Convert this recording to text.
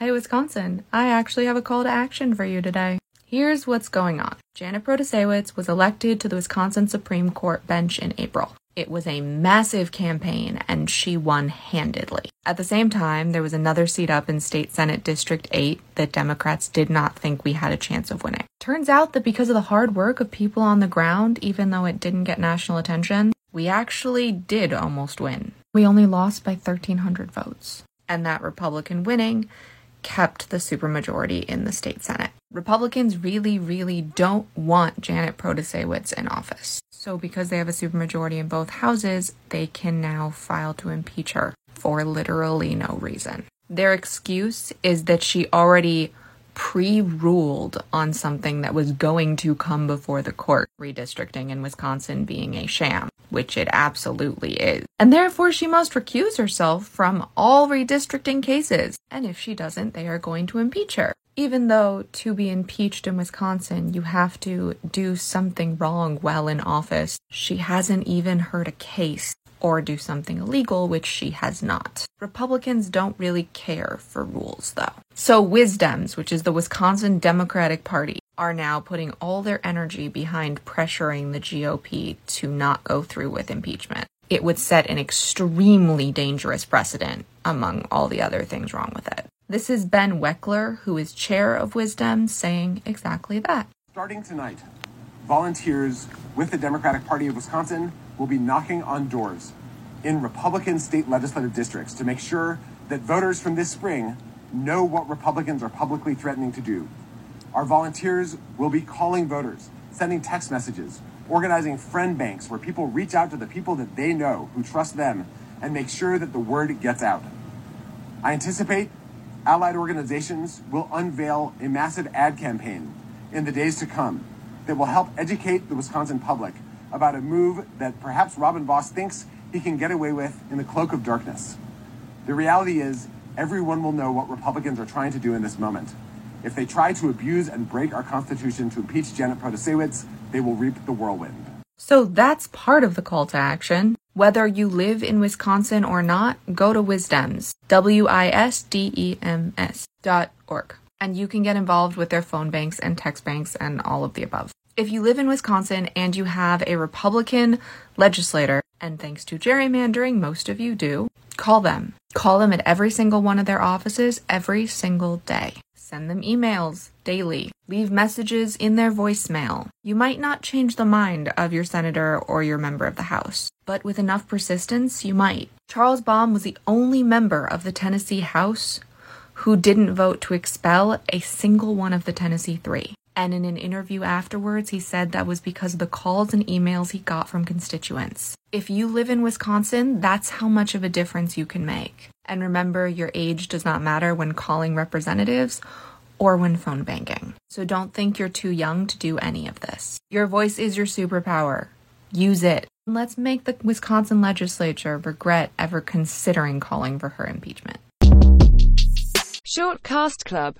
Hey, Wisconsin, I actually have a call to action for you today. Here's what's going on. Janet Protasiewicz was elected to the Wisconsin Supreme Court bench in April. It was a massive campaign and she won handedly. At the same time, there was another seat up in State Senate District 8 that Democrats did not think we had a chance of winning. Turns out that because of the hard work of people on the ground, even though it didn't get national attention, we actually did almost win. We only lost by 1,300 votes. And that Republican winning kept the supermajority in the state Senate. Republicans really, really don't want Janet Protasiewicz in office. So, because they have a supermajority in both houses, they can now file to impeach her for literally no reason. Their excuse is that she already pre ruled on something that was going to come before the court, redistricting in Wisconsin being a sham, which it absolutely is. And therefore, she must recuse herself from all redistricting cases. And if she doesn't, they are going to impeach her. Even though to be impeached in Wisconsin, you have to do something wrong while in office, she hasn't even heard a case or do something illegal, which she has not. Republicans don't really care for rules, though. So, WisDems, which is the Wisconsin Democratic Party, are now putting all their energy behind pressuring the GOP to not go through with impeachment. It would set an extremely dangerous precedent among all the other things wrong with it. This is Ben Wikler, who is chair of WisDems, saying exactly that. Starting tonight, volunteers with the Democratic Party of Wisconsin will be knocking on doors in Republican state legislative districts to make sure that voters from this spring know what Republicans are publicly threatening to do. Our volunteers will be calling voters, sending text messages, organizing friend banks where people reach out to the people that they know who trust them and make sure that the word gets out. I anticipate allied organizations will unveil a massive ad campaign in the days to come that will help educate the Wisconsin public about a move that perhaps Robin Vos thinks he can get away with in the cloak of darkness. The reality is, everyone will know what Republicans are trying to do in this moment. If they try to abuse and break our Constitution to impeach Janet Protasiewicz, they will reap the whirlwind. So that's part of the call to action. Whether you live in Wisconsin or not, go to WisDems, W-I-S-D-E-M-S dot org. And you can get involved with their phone banks and text banks and all of the above. If you live in Wisconsin and you have a Republican legislator, and thanks to gerrymandering, most of you do, call them. Call them at every single one of their offices every single day. Send them emails daily. Leave messages in their voicemail. You might not change the mind of your senator or your member of the House, but with enough persistence, you might. Charles Baum was the only member of the Tennessee House who didn't vote to expel a single one of the Tennessee Three. And in an interview afterwards, he said that was because of the calls and emails he got from constituents. If you live in Wisconsin, that's how much of a difference you can make. And remember, your age does not matter when calling representatives or when phone banking. So don't think you're too young to do any of this. Your voice is your superpower. Use it. Let's make the Wisconsin legislature regret ever considering calling for her impeachment. Short Cast Club